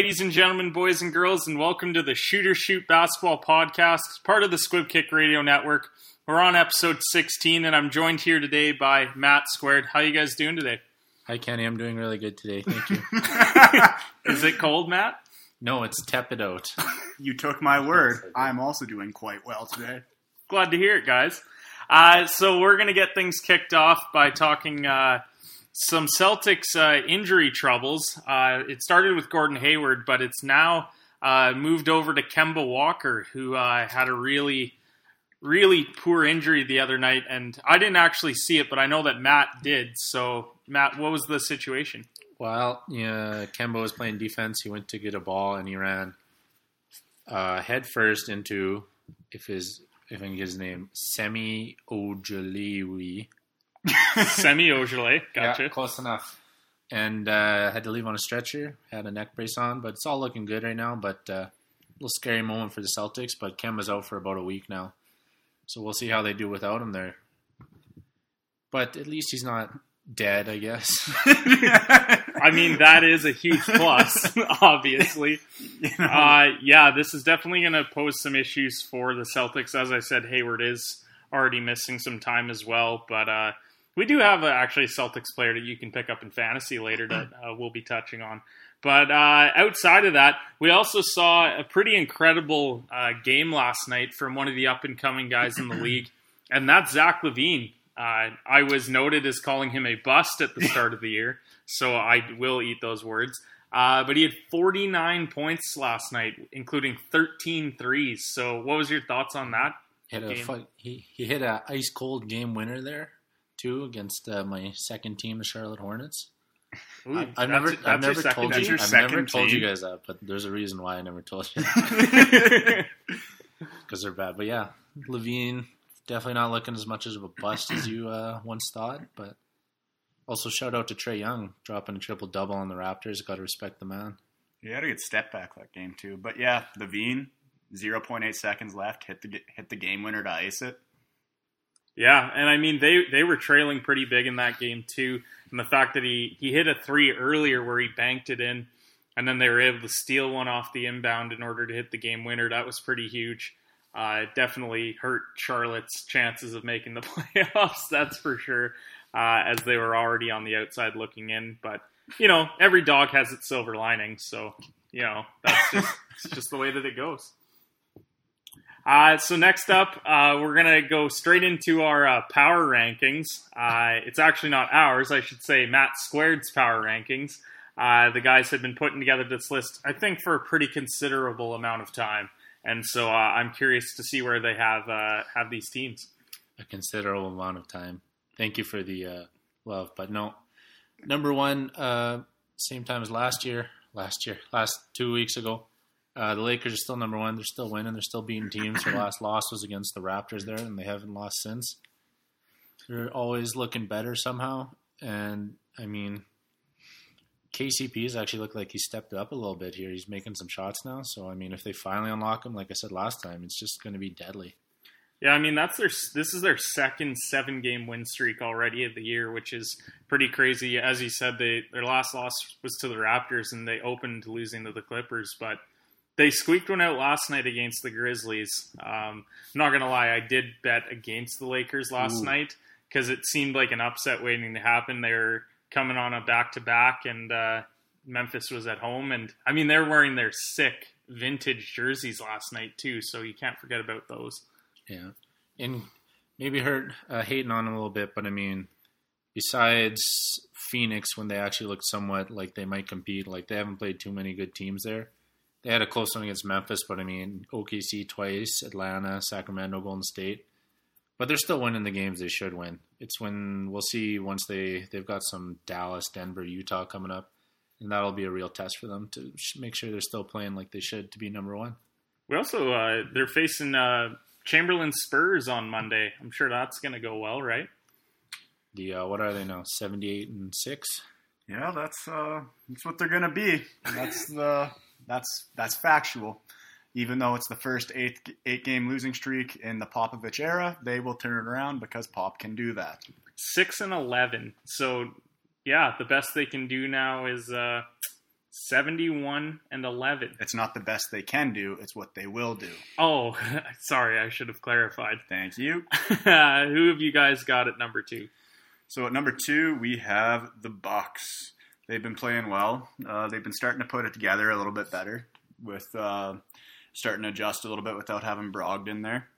Ladies and gentlemen, boys and girls, and welcome to the Shooter Shoot Basketball Podcast, part of the Squib Kick Radio Network. We're on episode 16, and I'm joined here today by Matt Squared. How you guys doing today? Hi, Kenny. I'm doing really good today. Thank you. Is it cold, Matt? no, it's tepid out. You took my word. I'm also doing quite well today. Glad to hear it, guys. Uh, so we're going to get things kicked off by talking uh, some Celtics uh, injury troubles. Uh, it started with Gordon Hayward, but it's now uh, moved over to Kemba Walker, who uh, had a really, really poor injury the other night. And I didn't actually see it, but I know that Matt did. So, Matt, what was the situation? Well, yeah, Kemba was playing defense. He went to get a ball and he ran uh, head first into if his if I get his name Semi Ojalewi. Semi Ojale. Gotcha. Yeah, close enough. And uh, had to leave on a stretcher. Had a neck brace on, but it's all looking good right now. But uh, a little scary moment for the Celtics. But Kemba's out for about a week now, so we'll see how they do without him there. But at least he's not dead, I guess. I mean, that is a huge plus, obviously. You know, Uh, yeah, this is definitely going to pose some issues for the Celtics. As I said, Hayward is already missing some time as well, but uh, we do have uh, actually a Celtics player that you can pick up in fantasy later that uh, we'll be touching on. But uh, outside of that, we also saw a pretty incredible uh, game last night from one of the up and coming guys in the league, and that's Zach LaVine. Uh, I was noted as calling him a bust at the start of the year, so I will eat those words. Uh, but he had 49 points last night, including 13 threes. So, what was your thoughts on that? Hit a he he hit a ice cold game winner there too against uh, my second team, the Charlotte Hornets. Ooh, I, I've never your- I've never second told you I've never second told you guys that, but there's a reason why I never told you because they're bad. But yeah, LaVine definitely not looking as much of a bust as you uh, once thought. But also shout out to Trae Young dropping a triple double on the Raptors. Got to respect the man. he had a good step back that game too. But yeah, LaVine, 0.8 seconds left, hit the hit the game winner to ice it. Yeah, and I mean they they were trailing pretty big in that game too, and the fact that he he hit a three earlier where he banked it in, and then they were able to steal one off the inbound in order to hit the game winner. That was pretty huge. Uh, it definitely hurt Charlotte's chances of making the playoffs. That's for sure, uh, as they were already on the outside looking in. But you know, every dog has its silver lining, so you know that's just just the way that it goes. Uh, so next up, uh, we're gonna go straight into our uh, power rankings. Uh, it's actually not ours, I should say Matt Squared's power rankings. Uh, the guys had been putting together this list, I think, for a pretty considerable amount of time, and so uh, I'm curious to see where they have have these teams. a considerable amount of time. Thank you for the love, but no. Number one, same time as last year. Last year, last two weeks ago, uh, the Lakers are still number one. They're still winning. They're still beating teams. Their last loss was against the Raptors there, and they haven't lost since. They're always looking better somehow, and I mean, KCP has actually looked like he stepped up a little bit here. He's making some shots now. So I mean, if they finally unlock him, like I said last time, it's just going to be deadly. Yeah, I mean that's their this is their second seven game win streak already of the year, which is pretty crazy. As you said, they their last loss was to the Raptors, and they opened losing to the Clippers, but they squeaked one out last night against the Grizzlies. Um, I'm not gonna lie, I did bet against the Lakers last Ooh. night because it seemed like an upset waiting to happen. They were coming on a back to back, and uh, Memphis was at home, and I mean they're wearing their sick vintage jerseys last night too, so you can't forget about those. Yeah, and maybe hurt uh, hating on them a little bit, but I mean, besides Phoenix, when they actually looked somewhat like they might compete, like they haven't played too many good teams there. They had a close one against Memphis, but I mean, OKC twice, Atlanta, Sacramento, Golden State, but they're still winning the games they should win. It's when we'll see once they they've got some Dallas, Denver, Utah coming up. and that'll be a real test for them to make sure they're still playing like they should to be number one. We also uh, they're facing uh, Chamberlain Spurs on Monday. I'm sure that's going to go well, right? The uh, what are they now? Seventy eight and six. Yeah, that's uh, that's what they're going to be. That's the that's that's factual. Even though it's the first eight eight game losing streak in the Popovich era, they will turn it around because Pop can do that. Six and eleven. So yeah, the best they can do now is uh, 71 and 11. It's not the best they can do, it's what they will do. Oh, sorry, I should have clarified. Thank you. who have you guys got at number 2? So at number 2, we have the Bucks. They've been playing well. Uh, they've been starting to put it together a little bit better with uh, starting to adjust a little bit without having Brogdon there.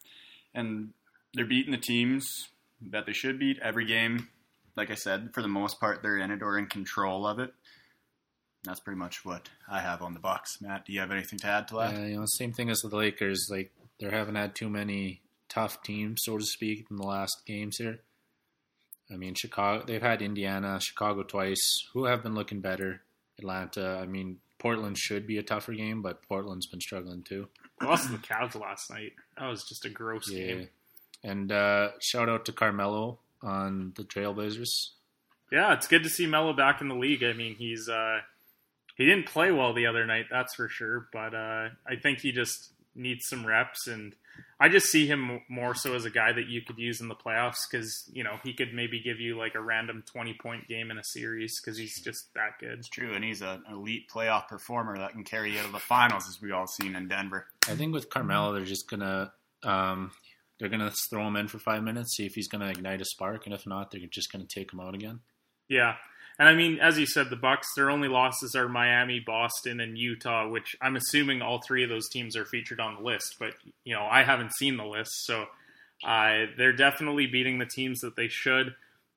And they're beating the teams that they should beat every game. Like I said, for the most part, they're in it or in control of it that's pretty much what I have on the box. Matt, do you have anything to add to that? Yeah, you know, same thing as the Lakers. Like they haven't had too many tough teams, so to speak, in the last games here. I mean, Chicago. They've had Indiana, Chicago twice, who have been looking better. Atlanta. I mean, Portland should be a tougher game, but Portland's been struggling too. lost to the Cavs last night. That was just a gross yeah. game. And uh, shout out to Carmelo on the Trailblazers. Yeah, it's good to see Melo back in the league. I mean, he's uh, he didn't play well the other night, that's for sure. But uh, I think he just needs some reps, and I just see him more so as a guy that you could use in the playoffs because you know he could maybe give you like a random twenty point game in a series because he's just that good. It's true, and he's an elite playoff performer that can carry you to the finals, as we all seen in Denver. I think with Carmelo, they're just gonna. Um, they're gonna throw him in for five minutes, see if he's gonna ignite a spark, and if not, they're just gonna take him out again. Yeah, and I mean, as you said, the Bucks their only losses are Miami, Boston, and Utah, which I'm assuming all three of those teams are featured on the list. But you know, I haven't seen the list, so uh, they're definitely beating the teams that they should.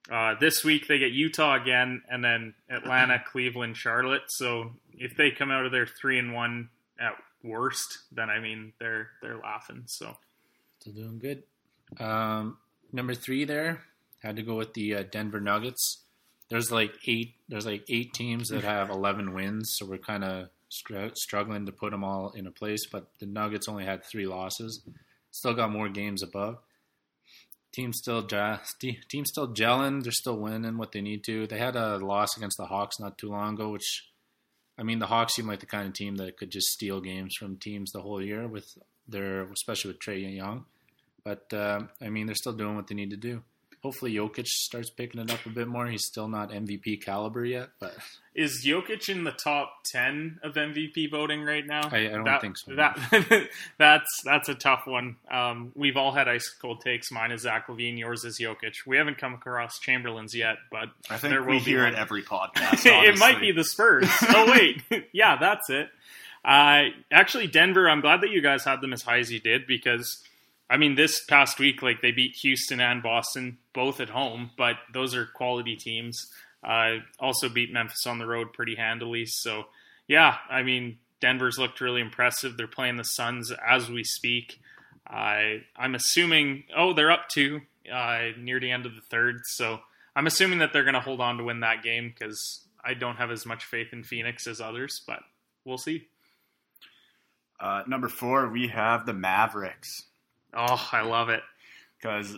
Uh, this week they get Utah again, and then Atlanta, Cleveland, Charlotte. So if they come out of their three and one at worst, then I mean they're they're laughing. So still doing good. Um, number three there had to go with the uh, Denver Nuggets there's like eight there's like eight teams that have 11 wins, so we're kind of str- struggling to put them all in a place. But the Nuggets only had three losses, still got more games above. Team still team still gelling. They're still winning what they need to. They had a loss against the Hawks not too long ago, which I mean the Hawks seem like the kind of team that could just steal games from teams the whole year with their especially with Trae Young. But uh, I mean they're still doing what they need to do hopefully Jokic starts picking it up a bit more. He's still not MVP caliber yet, but is Jokic in the top ten of MVP voting right now? I, I don't that, think so. That that's that's a tough one. Um, we've all had ice cold takes. Mine is Zach LaVine. Yours is Jokic. We haven't come across Chamberlain's yet, but I think there will we hear one. it every podcast. it might be the Spurs. oh wait, yeah, that's it. Uh, actually, Denver. I'm glad that you guys had them as high as you did because I mean, this past week, like they beat Houston and Boston both at home, but those are quality teams. Uh, also beat Memphis on the road pretty handily. So, yeah, I mean, Denver's looked really impressive. They're playing the Suns as we speak. Uh, I'm assuming, oh, they're up two uh, near the end of the third. So I'm assuming that they're going to hold on to win that game because I don't have as much faith in Phoenix as others, but we'll see. Uh, number four, we have the Mavericks. Oh, I love it. Because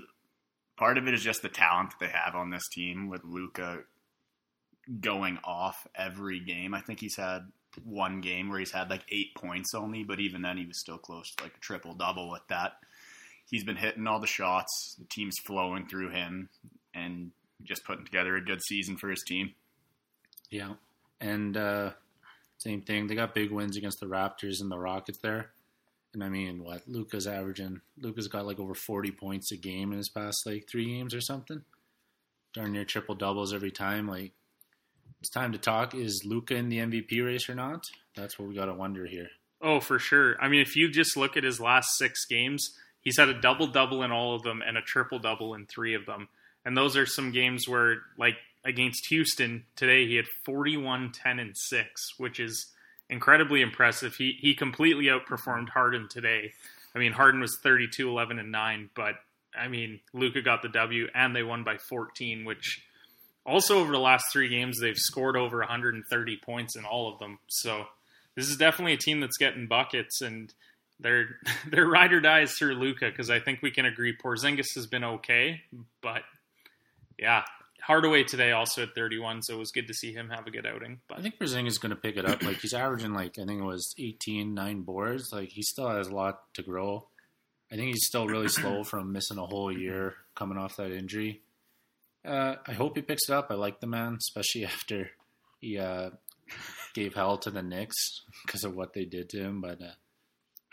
part of it is just the talent that they have on this team with Luka going off every game. I think he's had one game where he's had like eight points only, but even then he was still close to like a triple double with that. He's been hitting all the shots. The team's flowing through him and just putting together a good season for his team. Yeah. And uh, same thing. They got big wins against the Raptors and the Rockets there. And I mean, what Luka's averaging? Luka's got like over forty points a game in his past like three games or something. Darn near triple doubles every time. Like it's time to talk. Is Luka in the MVP race or not? That's what we got to wonder here. Oh, for sure. I mean, if you just look at his last six games, he's had a double double in all of them and a triple double in three of them. And those are some games where, like against Houston today, he had 41, 10, and 6, which is incredibly impressive. He he completely outperformed Harden today. I mean, Harden was 32, 11, and 9, but I mean, Luka got the W and they won by 14, which Also, over the last three games, they've scored over 130 points in all of them. So this is definitely a team that's getting buckets, and their their ride or die is through Luka because I think we can agree Porzingis has been okay, but yeah, Hardaway today also at 31, so it was good to see him have a good outing. But I think Porzingis is going to pick it up. Like he's averaging like I think it was 18, nine boards. Like he still has a lot to grow. I think he's still really slow from missing a whole year coming off that injury. Uh, I hope he picks it up. I like the man, especially after he uh, gave hell to the Knicks because of what they did to him. But uh,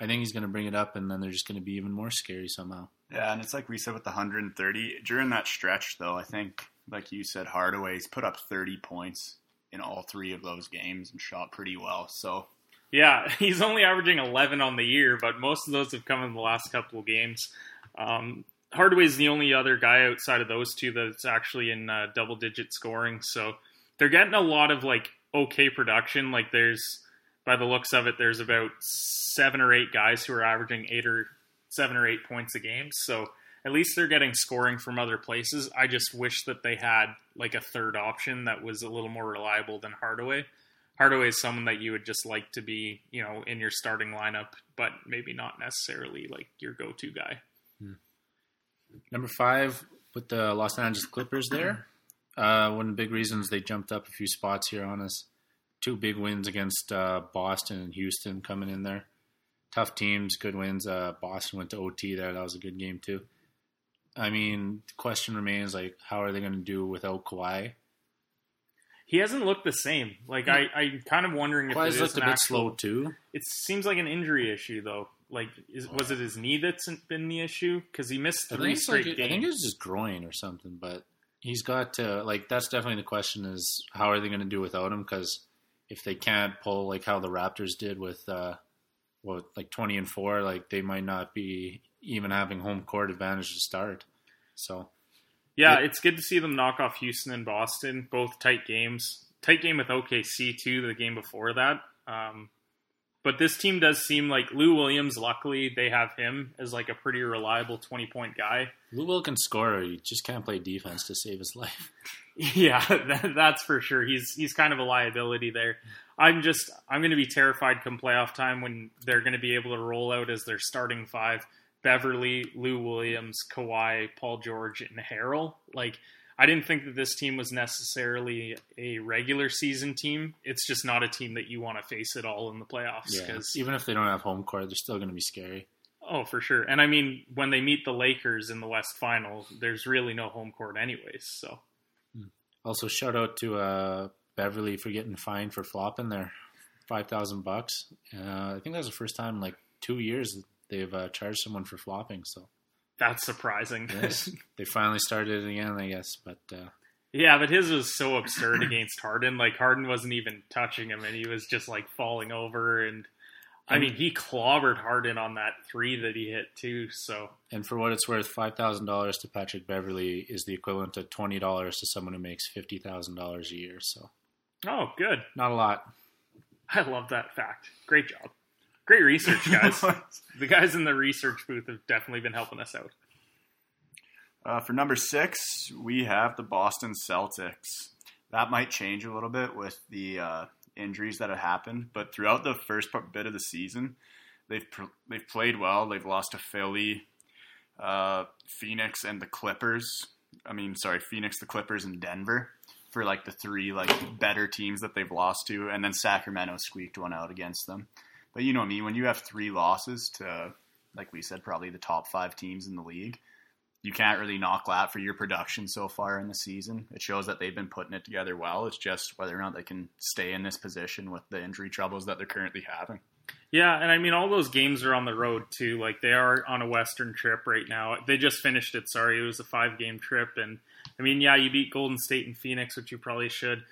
I think he's going to bring it up, and then they're just going to be even more scary somehow. Yeah, and it's like we said with the 130 during that stretch, though. I think, like you said, Hardaway's put up 30 points in all three of those games and shot pretty well. So yeah, he's only averaging 11 on the year, but most of those have come in the last couple of games. Um, Hardaway's the only other guy outside of those two that's actually in uh, double digit scoring. So they're getting a lot of like okay production. Like there's, by the looks of it, there's about seven or eight guys who are averaging eight or seven or eight points a game. So at least they're getting scoring from other places. I just wish that they had like a third option that was a little more reliable than Hardaway. Hardaway is someone that you would just like to be, you know, in your starting lineup, but maybe not necessarily like your go-to guy. Number five with the Los Angeles Clippers there. Uh, one of the big reasons they jumped up a few spots here on us. Two big wins against uh, Boston and Houston coming in there. Tough teams, good wins. Uh, Boston went to OT there. That was a good game too. I mean, the question remains like, how are they going to do without Kawhi? He hasn't looked the same. Like I, I'm kind of wondering if Kawhi's it looked a bit actual- slow too. It seems like an injury issue though. Like, is, was it his knee that's been the issue? Because he missed three it's like, straight I think it games. was just groin or something, but he's got to like. That's definitely the question: is how are they going to do without him? Because if they can't pull like how the Raptors did with uh, what like twenty and four, like they might not be even having home court advantage to start. So Yeah, it's good to see them knock off Houston and Boston, both tight games. Tight game with OKC too, the game before that. Um, but this team does seem like Lou Williams. Luckily, they have him as like a pretty reliable twenty point guy. Lou Will can score; he just can't play defense to save his life. Yeah, that, that's for sure. He's he's kind of a liability there. I'm just I'm going to be terrified come playoff time when they're going to be able to roll out as their starting five: Beverley, Lou Williams, Kawhi, Paul George, and Harrell. Like I didn't think that this team was necessarily a regular season team. It's just not a team that you want to face at all in the playoffs Yeah, because even if they don't have home court, they're still going to be scary. oh for sure. And I mean when they meet the Lakers in the West Final, there's really no home court anyways. So. Also, shout out to uh, Beverley for getting fined for flopping there, five thousand bucks. Uh, I think that was the first time in like two years they've uh, charged someone for flopping. So That's surprising. yes, they finally started it again, I guess. But uh, yeah, but his was so absurd against Harden. Like Harden wasn't even touching him, and he was just like falling over. And I mean, he clobbered Harden on that three that he hit too. So and for what it's worth, five thousand dollars to Patrick Beverley is the equivalent to twenty dollars to someone who makes fifty thousand dollars a year. So oh, good. not a lot. I love that fact. Great job. Great research, guys. the guys in the research booth have definitely been helping us out. Uh, for number six, we have the Boston Celtics. That might change a little bit with the uh, injuries that have happened, but throughout the first part, bit of the season, they've pr- they've played well. They've lost to Philly, uh, Phoenix, and the Clippers. I mean, sorry, Phoenix, the Clippers, and Denver for like the three like better teams that they've lost to, and then Sacramento squeaked one out against them. But you know what I mean? when you have three losses to, like we said, probably the top five teams in the league, you can't really knock that for your production so far in the season. It shows that they've been putting it together well. It's just whether or not they can stay in this position with the injury troubles that they're currently having. Yeah, and I mean all those games are on the road too. Like they are on a Western trip right now. They just finished it. Sorry, it was a five game trip, and I mean, yeah, you beat Golden State and Phoenix, which you probably should.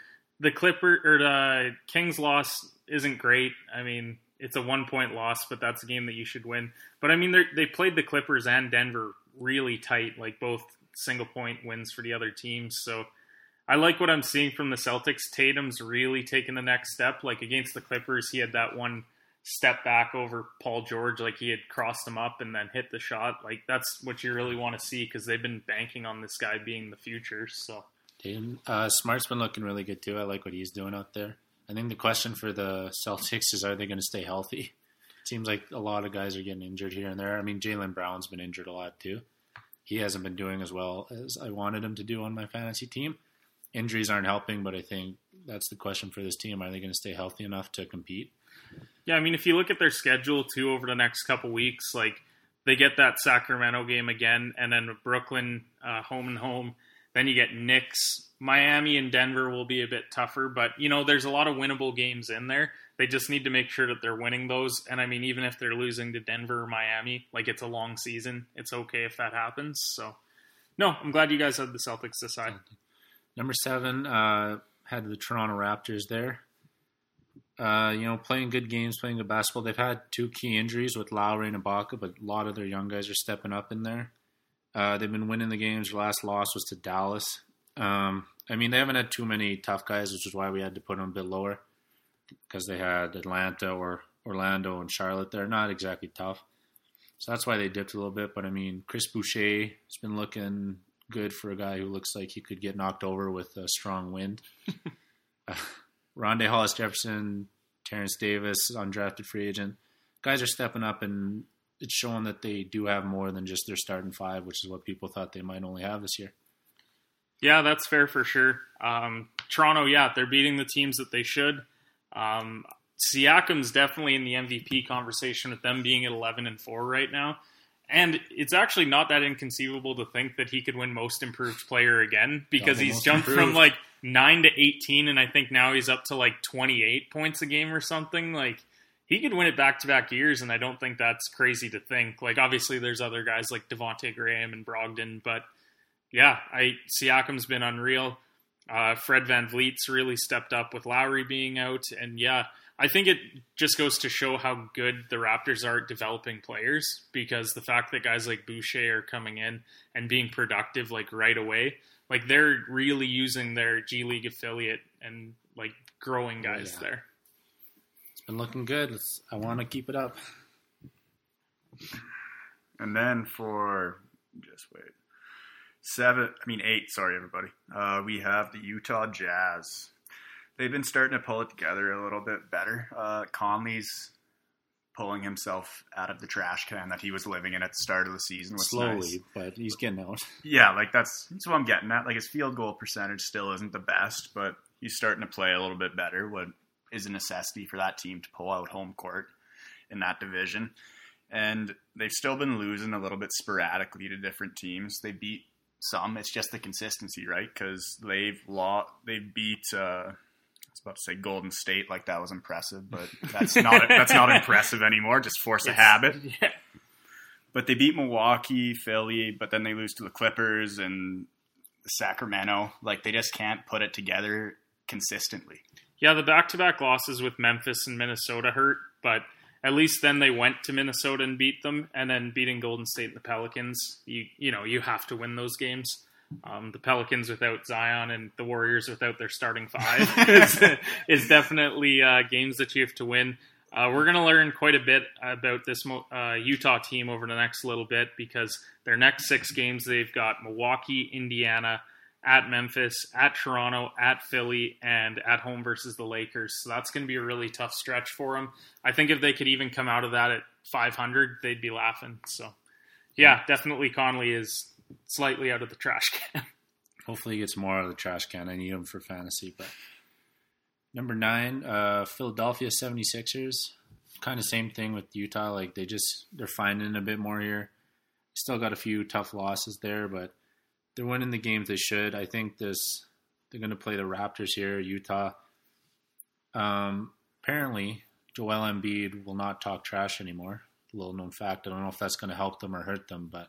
The Clipper or the Kings loss isn't great. I mean, it's a one point loss, but that's a game that you should win. But I mean, they played the Clippers and Denver really tight, like both single point wins for the other teams. So I like what I'm seeing from the Celtics. Tatum's really taking the next step. Like against the Clippers, he had that one step back over Paul George, like he had crossed him up and then hit the shot. Like that's what you really want to see because they've been banking on this guy being the future. So Tatum, uh, Smart's been looking really good too. I like what he's doing out there. I think the question for the Celtics is: Are they going to stay healthy? Seems like a lot of guys are getting injured here and there. I mean, Jaylen Brown's been injured a lot too. He hasn't been doing as well as I wanted him to do on my fantasy team. Injuries aren't helping, but I think that's the question for this team: Are they going to stay healthy enough to compete? Yeah, I mean, if you look at their schedule too over the next couple weeks, like they get that Sacramento game again, and then Brooklyn uh, home and home. Then you get Knicks, Miami, and Denver will be a bit tougher, but you know there's a lot of winnable games in there. They just need to make sure that they're winning those. And I mean, even if they're losing to Denver or Miami, like it's a long season, it's okay if that happens. So, no, I'm glad you guys had the Celtics decide. Number seven uh, had the Toronto Raptors there. Uh, you know, playing good games, playing good basketball. They've had two key injuries with Lowry and Ibaka, but a lot of their young guys are stepping up in there. Uh, they've been winning the games. Their last loss was to Dallas. Um, I mean, they haven't had too many tough guys, which is why we had to put them a bit lower because they had Atlanta or Orlando and Charlotte. They're not exactly tough. So that's why they dipped a little bit. But I mean, Chris Boucher has been looking good for a guy who looks like he could get knocked over with a strong wind. uh, Rondae Hollis Jefferson, Terrence Davis, undrafted free agent. Guys are stepping up and it's showing that they do have more than just their starting five, which is what people thought they might only have this year. Yeah, that's fair for sure. Um, Toronto, yeah, they're beating the teams that they should. Um, Siakam's definitely in the MVP conversation with them being at 11 and 4 right now. And it's actually not that inconceivable to think that he could win most improved player again because Double he's jumped improved. from like 9 to 18 and I think now he's up to like 28 points a game or something. Like he could win it back to back years and I don't think that's crazy to think. Like obviously there's other guys like Devonte Graham and Brogdon, but yeah, I Siakam's been unreal. Uh, Fred VanVleet's really stepped up with Lowry being out, and yeah, I think it just goes to show how good the Raptors are at developing players because the fact that guys like Boucher are coming in and being productive like right away, like they're really using their G League affiliate and like growing guys yeah. there. Been looking good. Let's, I want to keep it up. And then for just wait seven, I mean eight. Sorry, everybody. Uh, we have the Utah Jazz. They've been starting to pull it together a little bit better. Uh, Conley's pulling himself out of the trash can that he was living in at the start of the season. Slowly, nice. but he's getting out. Yeah, like that's that's what I'm getting at. Like his field goal percentage still isn't the best, but he's starting to play a little bit better. What is a necessity for that team to pull out home court in that division. And they've still been losing a little bit sporadically to different teams. They beat some. It's just the consistency, right? Because they've law they beat. Uh, I was about to say Golden State, like that was impressive, but that's not that's not impressive anymore. Just force a habit. Yeah. But they beat Milwaukee, Philly, but then they lose to the Clippers and Sacramento. Like they just can't put it together consistently. Yeah, the back to back losses with Memphis and Minnesota hurt, but at least then they went to Minnesota and beat them, and then beating Golden State and the Pelicans. You you know you have to win those games. Um, the Pelicans without Zion and the Warriors without their starting five is, is definitely uh, games that you have to win. Uh, we're going to learn quite a bit about this uh, Utah team over the next little bit because their next six games they've got Milwaukee, Indiana, at Memphis, at Toronto, at Philly, and at home versus the Lakers. So that's going to be a really tough stretch for them. I think if they could even come out of that at 500, they'd be laughing. So, yeah, definitely Conley is slightly out of the trash can. Hopefully, he gets more out of the trash can. I need him for fantasy. But number nine, uh, Philadelphia 76ers. Kind of same thing with Utah. Like they just they're finding a bit more here. Still got a few tough losses there, but they're winning the games they should. I think this they're going to play the Raptors here, Utah. Um, apparently, Joel Embiid will not talk trash anymore. Little known fact. I don't know if that's going to help them or hurt them, but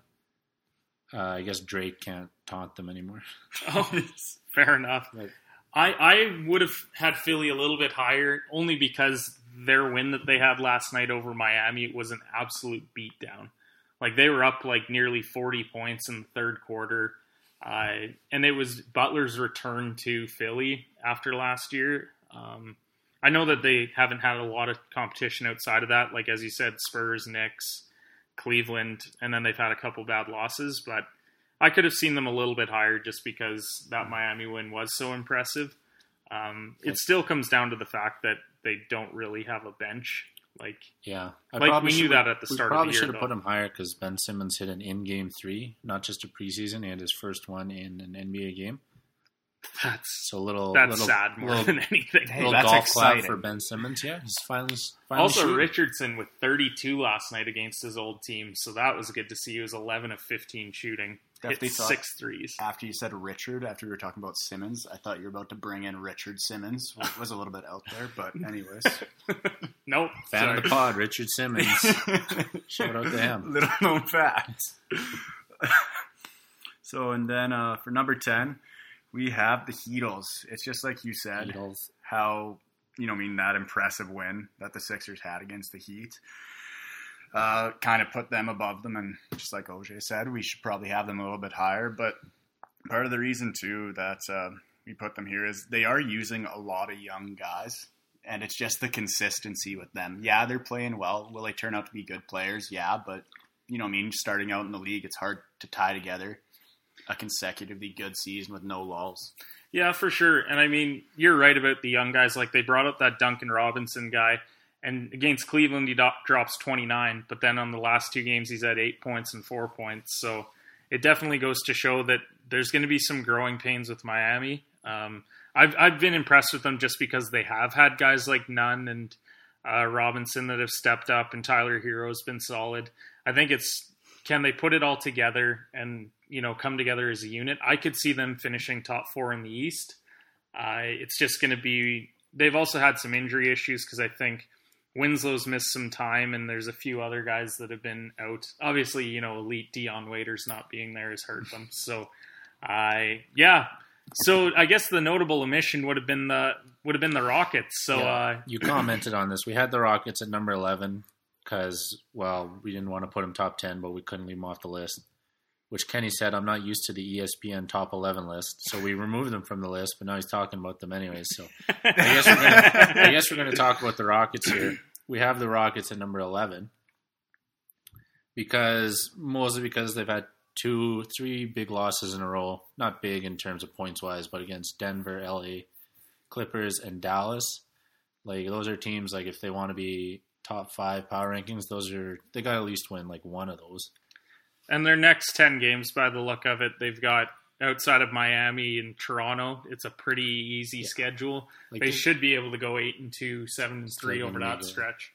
uh, I guess Drake can't taunt them anymore. oh, fair enough. Like, I, I would have had Philly a little bit higher only because their win that they had last night over Miami was an absolute beatdown. Like they were up like nearly 40 points in the third quarter. Uh, and it was Butler's return to Philly after last year. Um, I know that they haven't had a lot of competition outside of that, like as you said, Spurs, Knicks, Cleveland, and then they've had a couple bad losses. But I could have seen them a little bit higher just because that Miami win was so impressive. Um, it still comes down to the fact that they don't really have a bench. Like, Yeah, I Like, probably we knew that at the we start of the probably year, should have though. put him higher because Ben Simmons hit an in-game three, not just a preseason, and his first one in an NBA game. that's So little that's little, sad more little, than anything. Hey, little that's golf clap exciting. for Ben Simmons. Yeah, he's finally finally Also, shooting. Richardson with 32 last night against his old team, so that was good to see. He was 11 of 15 shooting, Definitely hit thought- six threes. After you said Richard, after we were talking about Simmons, I thought you were about to bring in Richard Simmons. It was a little bit out there, but anyways. Nope. fan sorry. of the pod, Richard Simmons. Shout out to him. Little known fact. so, and then uh, for number 10, we have the Heatles. It's just like you said, Beatles. how, you know, I mean, that impressive win that the Sixers had against the Heat uh, kind of put them above them. And just like OJ said, we should probably have them a little bit higher. But part of the reason, too, that uh, we put them here is they are using a lot of young guys. And it's just the consistency with them. Yeah, they're playing well. Will they turn out to be good players? Yeah, but you know, I mean, starting out in the league, it's hard to tie together a consecutively good season with no lulls. Yeah, for sure. And I mean, you're right about the young guys. Like they brought up that Duncan Robinson guy, and against Cleveland he do- drops 29, but then on the last two games he's at eight points and four points. So it definitely goes to show that there's going to be some growing pains with Miami. Um, I've I've been impressed with them just because they have had guys like Nunn and uh, Robinson that have stepped up, and Tyler Herro's been solid. I think it's can they put it all together and you know come together as a unit? I could see them finishing top four in the East. Uh, it's just going to be. They've also had some injury issues because I think Winslow's missed some time, and there's a few other guys that have been out. Obviously, you know, elite Dion Waiters not being there has hurt them. So, I yeah. So I guess the notable omission would have been the would have been the Rockets. So Yeah. uh, You commented on this. We had the Rockets at number 11 because, well, we didn't want to put them top 10, but we couldn't leave them off the list. Which Kenny said, I'm not used to the ESPN top 11 list. So we removed them from the list, but now he's talking about them anyways. So I guess we're gonna, I guess we're going to talk about the Rockets here. We have the Rockets at number 11 because, mostly because they've had two, three big losses in a row. Not big in terms of points wise, but against Denver, LA, Clippers, and Dallas. Like those are teams like if they want to be top five power rankings, those are they got to at least win like one of those. And their next 10 games, by the look of it, they've got outside of Miami and Toronto. It's a pretty easy Yeah. schedule. Like they should be able to go 8 and 2, 7 and 3 over that stretch.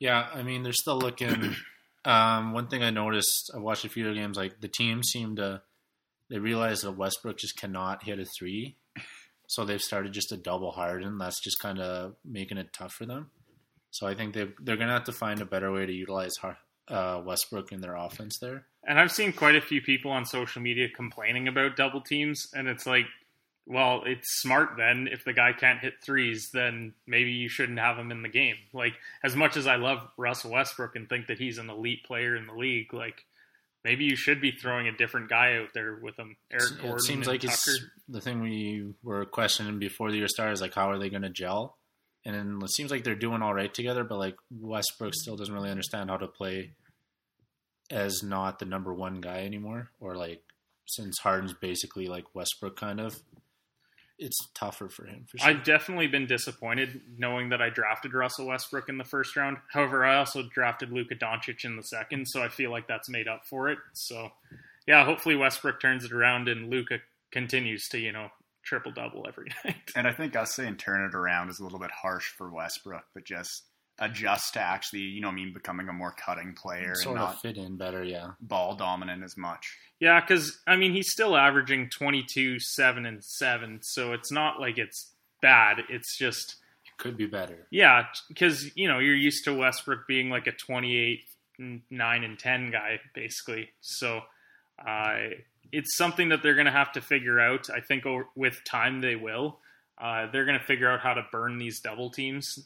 Yeah, I mean they're still looking. um, one thing I noticed, I watched a few games. Like the team seemed to, they realized that Westbrook just cannot hit a three, so they've started just a double Harden. That's just kind of making it tough for them. So I think they they're gonna have to find a better way to utilize Har- uh, Westbrook in their offense there. And I've seen quite a few people on social media complaining about double teams, and it's like, well, it's smart then. If the guy can't hit threes, then maybe you shouldn't have him in the game. Like, as much as I love Russell Westbrook and think that he's an elite player in the league, like, maybe you should be throwing a different guy out there with him. Eric It Gordon seems and like it's the thing we were questioning before the year started is like how are they going to gel? And it seems like they're doing all right together, but like Westbrook still doesn't really understand how to play as not the number one guy anymore, or like since Harden's basically like Westbrook kind of, it's tougher for him for sure. I've definitely been disappointed knowing that I drafted Russell Westbrook in the first round. However, I also drafted Luka Doncic in the second, so I feel like that's made up for it. So, yeah, hopefully Westbrook turns it around and Luka continues to, you know, triple double every night. And I think us saying turn it around is a little bit harsh for Westbrook, but just adjust to actually, you know, what I mean, becoming a more cutting player and not of fit in better, yeah. ball dominant as much. Yeah, because I mean he's still averaging twenty two, seven, and seven, so it's not like it's bad. It's just Could be better. yeah, because you know you're used to Westbrook being like a twenty eight, nine, and ten guy basically. So uh, it's something that they're going to have to figure out. I think over, with time they will. Uh, they're going to figure out how to burn these double teams,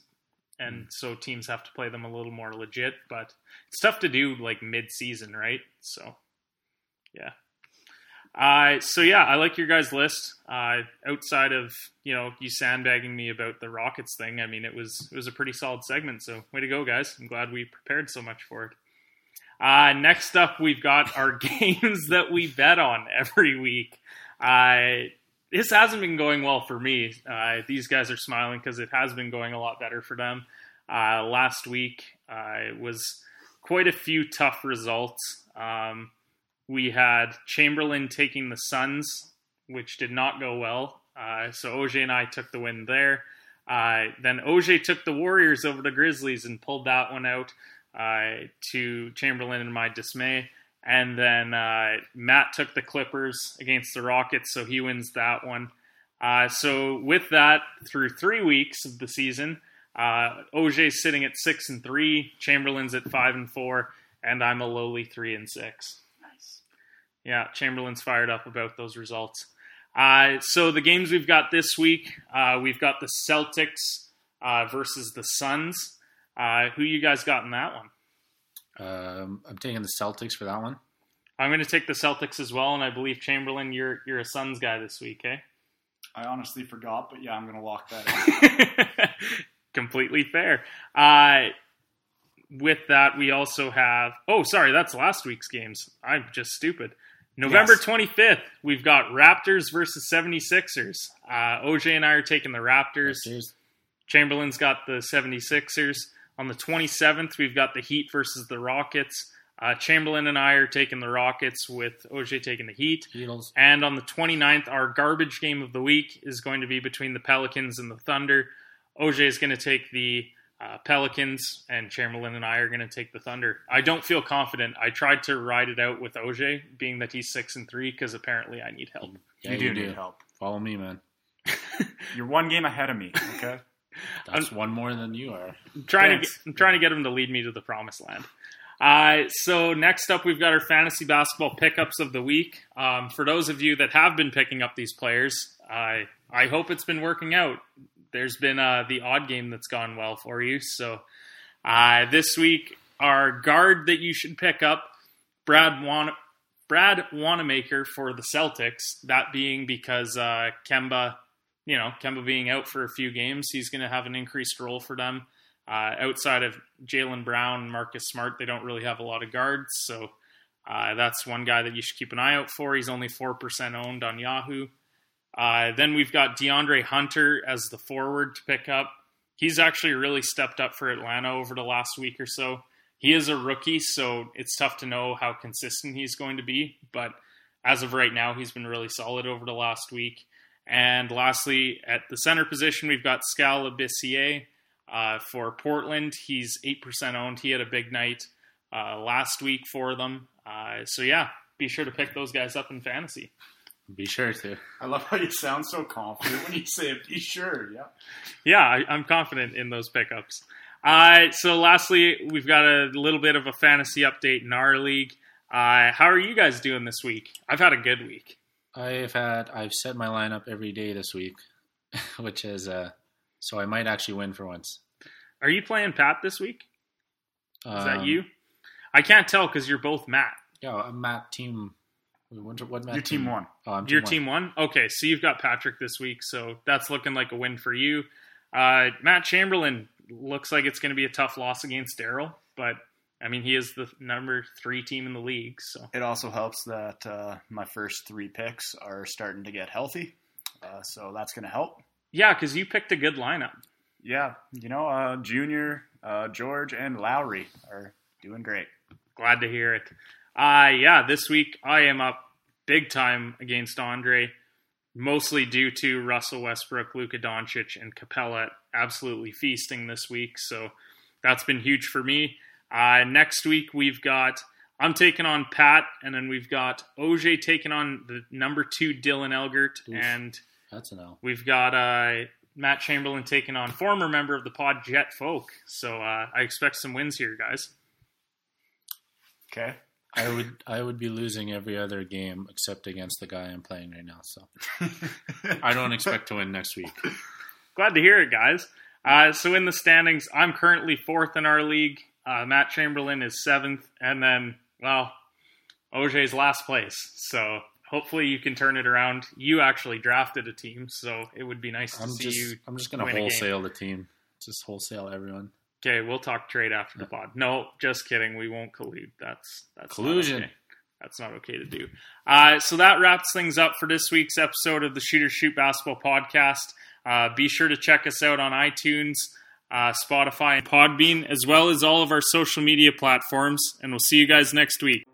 and so teams have to play them a little more legit. But it's tough to do like mid season, right? So yeah. Uh, so yeah, I like your guys' list. Uh, outside of you know you sandbagging me about the Rockets thing, I mean it was it was a pretty solid segment. So way to go, guys! I'm glad we prepared so much for it. Uh, next up, we've got our games that we bet on every week. Uh, this hasn't been going well for me. Uh, these guys are smiling because it has been going a lot better for them. Uh, last week uh, was quite a few tough results. Um, we had Chamberlain taking the Suns, which did not go well. Uh, so OJ and I took the win there. Then OJ took the Warriors over the Grizzlies and pulled that one out uh, to Chamberlain in my dismay. And then uh, Matt took the Clippers against the Rockets, so he wins that one. Uh, so with that, through three weeks of the season, uh, OJ's sitting at six and three, Chamberlain's at five and four, and I'm a lowly three and six. Nice. Yeah, Chamberlain's fired up about those results. Uh, so the games we've got this week, uh, we've got the Celtics uh, versus the Suns. Uh, who you guys got in that one? Um, I'm taking the Celtics for that one. I'm going to take the Celtics as well, and I believe Chamberlain, you're you're a Suns guy this week, eh? I honestly forgot, but yeah, I'm going to lock that in. Completely fair. Uh, with that, we also have. Oh, sorry, that's last week's games. I'm just stupid. November Yes. 25th, we've got Raptors versus 76ers. Uh, OJ and I are taking the Raptors. Cheers. Chamberlain's got the 76ers. On the 27th, we've got the Heat versus the Rockets. Uh, Chamberlain and I are taking the Rockets with OJ taking the Heat. Beatles. And on the 29th, our garbage game of the week is going to be between the Pelicans and the Thunder. OJ is going to take the uh, Pelicans, and Chamberlain and I are going to take the Thunder. I don't feel confident. I tried to ride it out with OJ, being that he's six and three, because apparently I need help. Yeah, you do need help. Follow me, man. You're one game ahead of me. Okay. That's one more than you are. I'm trying to get, I'm trying to get him to lead me to the promised land. Uh, so next up, we've got our fantasy basketball pickups of the week. Um, for those of you that have been picking up these players, I I hope it's been working out. There's been uh, the odd game that's gone well for you. So uh, this week, our guard that you should pick up, Brad Wan- Brad Wanamaker for the Celtics. That being because uh, Kemba, you know, Kemba being out for a few games, he's going to have an increased role for them. Uh, outside of Jaylen Brown and Marcus Smart, they don't really have a lot of guards. So uh, that's one guy that you should keep an eye out for. He's only 4% owned on Yahoo. Uh, then we've got DeAndre Hunter as the forward to pick up. He's actually really stepped up for Atlanta over the last week or so. He is a rookie, so it's tough to know how consistent he's going to be. But as of right now, he's been really solid over the last week. And lastly, at the center position, we've got Skal Labissiere uh, for Portland. He's 8% owned. He had a big night uh, last week for them. Uh, so, yeah, be sure to pick those guys up in fantasy. Be sure to. I love how you sound so confident when you say it. Be sure. Yeah. Yeah, I, I'm confident in those pickups. Uh, so, lastly, we've got a little bit of a fantasy update in our league. Uh, how are you guys doing this week? I've had a good week. I've had I've set my lineup every day this week, which is uh, so I might actually win for once. Are you playing Pat this week? Is that Um, you? I can't tell because you're both Matt. Yeah, I'm Matt team. What, what Matt Your team won. Oh, I'm Your team one. team won? Okay, so you've got Patrick this week, so that's looking like a win for you. Uh, Matt Chamberlain looks like it's going to be a tough loss against Daryl, but I mean, he is the number three team in the league, so It also helps that uh, my first three picks are starting to get healthy, uh, so that's going to help. yeah, because you picked a good lineup. Yeah, you know, uh, Junior, uh, George, and Lowry are doing great. Glad to hear it. Uh, yeah, this week I am up big time against Andre, mostly due to Russell Westbrook, Luka Doncic, and Capela absolutely feasting this week. So that's been huge for me. Uh, next week we've got I'm taking on Pat, and then we've got OJ taking on the number two Dylan Elgert, Oof. and That's an L. we've got uh, Matt Chamberlain taking on former member of the pod Jet Folk. So uh, I expect some wins here, guys. Okay. I would I would be losing every other game except against the guy I'm playing right now. So I don't expect to win next week. Glad to hear it, guys. Uh, so in the standings, I'm currently fourth in our league. Uh, Matt Chamberlain is seventh, and then well, OJ's last place. So hopefully you can turn it around. You actually drafted a team, so it would be nice to I'm see just you. I'm just gonna win a game. wholesale the team. Just wholesale everyone. Okay, we'll talk trade after the pod. No, just kidding. We won't collude. That's that's Collusion. okay. That's not okay to do. Uh, so that wraps things up for this week's episode of the Shooter Shoot Basketball Podcast. Uh, be sure to check us out on iTunes, uh, Spotify, and Podbean, as well as all of our social media platforms. And we'll see you guys next week.